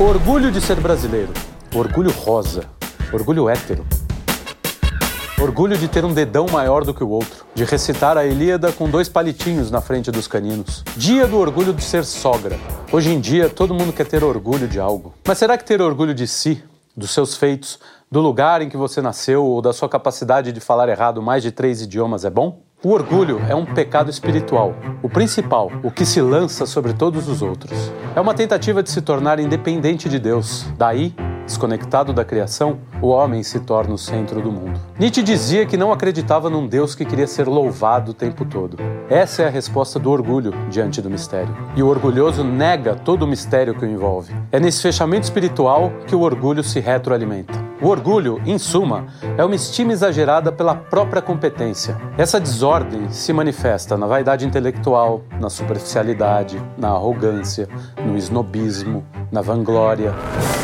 Orgulho de ser brasileiro. Orgulho rosa. Orgulho hétero. Orgulho de ter um dedão maior do que o outro, de recitar a Ilíada com dois palitinhos na frente dos caninos. Dia do orgulho de ser sogra. Hoje em dia, todo mundo quer ter orgulho de algo. Mas será que ter orgulho de si, dos seus feitos, do lugar em que você nasceu ou da sua capacidade de falar errado mais de três idiomas é bom? O orgulho é um pecado espiritual, o principal, o que se lança sobre todos os outros. É uma tentativa de se tornar independente de Deus. Daí, desconectado da criação, o homem se torna o centro do mundo. Nietzsche dizia que não acreditava num Deus que queria ser louvado o tempo todo. Essa é a resposta do orgulho diante do mistério. E o orgulhoso nega todo o mistério que o envolve. É nesse fechamento espiritual que o orgulho se retroalimenta. O orgulho, em suma, é uma estima exagerada pela própria competência. Essa desordem se manifesta na vaidade intelectual, na superficialidade, na arrogância, no esnobismo, na vanglória.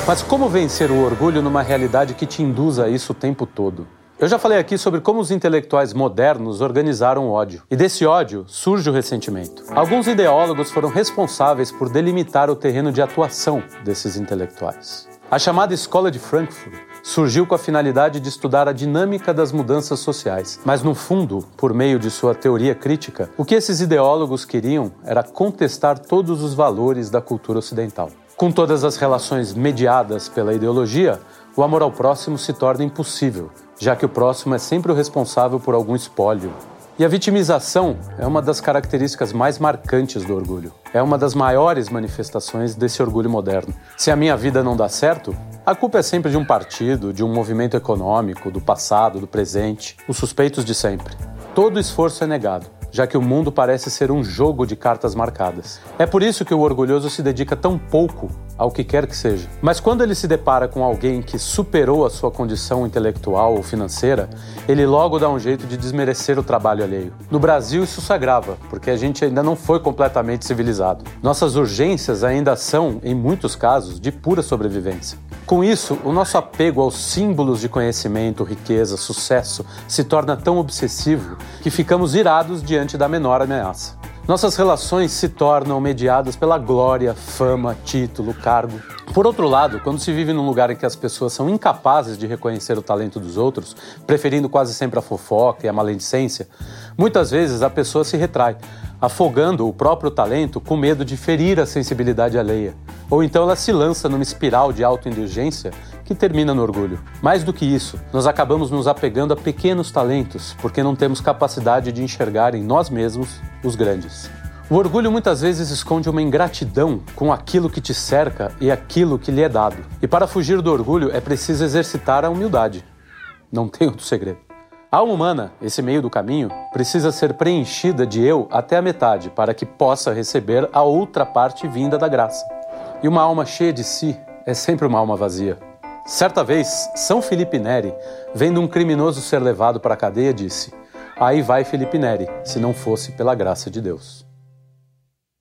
Mas como vencer o orgulho numa realidade que te induz a isso o tempo todo? Eu já falei aqui sobre como os intelectuais modernos organizaram o ódio. E desse ódio surge o ressentimento. Alguns ideólogos foram responsáveis por delimitar o terreno de atuação desses intelectuais. A chamada Escola de Frankfurt surgiu com a finalidade de estudar a dinâmica das mudanças sociais. Mas, no fundo, por meio de sua teoria crítica, o que esses ideólogos queriam era contestar todos os valores da cultura ocidental. Com todas as relações mediadas pela ideologia, o amor ao próximo se torna impossível, já que o próximo é sempre o responsável por algum espólio, e a vitimização é uma das características mais marcantes do orgulho. É uma das maiores manifestações desse orgulho moderno. Se a minha vida não dá certo, a culpa é sempre de um partido, de um movimento econômico, do passado, do presente, os suspeitos de sempre. Todo esforço é negado já que o mundo parece ser um jogo de cartas marcadas. É por isso que o orgulhoso se dedica tão pouco ao que quer que seja. Mas quando ele se depara com alguém que superou a sua condição intelectual ou financeira, ele logo dá um jeito de desmerecer o trabalho alheio. No Brasil, isso se agrava, porque a gente ainda não foi completamente civilizado. Nossas urgências ainda são, em muitos casos, de pura sobrevivência. Com isso, o nosso apego aos símbolos de conhecimento, riqueza, sucesso se torna tão obsessivo que ficamos irados diante da menor ameaça. Nossas relações se tornam mediadas pela glória, fama, título, cargo. Por outro lado, quando se vive num lugar em que as pessoas são incapazes de reconhecer o talento dos outros, preferindo quase sempre a fofoca e a maledicência, muitas vezes a pessoa se retrai, afogando o próprio talento com medo de ferir a sensibilidade alheia. Ou então ela se lança numa espiral de autoindulgência que termina no orgulho. Mais do que isso, nós acabamos nos apegando a pequenos talentos porque não temos capacidade de enxergar em nós mesmos os grandes. O orgulho muitas vezes esconde uma ingratidão com aquilo que te cerca e aquilo que lhe é dado. E para fugir do orgulho é preciso exercitar a humildade. Não tem outro segredo. A alma humana, esse meio do caminho, precisa ser preenchida de eu até a metade para que possa receber a outra parte vinda da graça. E uma alma cheia de si é sempre uma alma vazia. Certa vez, São Felipe Neri, vendo um criminoso ser levado para a cadeia, disse: Aí vai Felipe Neri, se não fosse pela graça de Deus.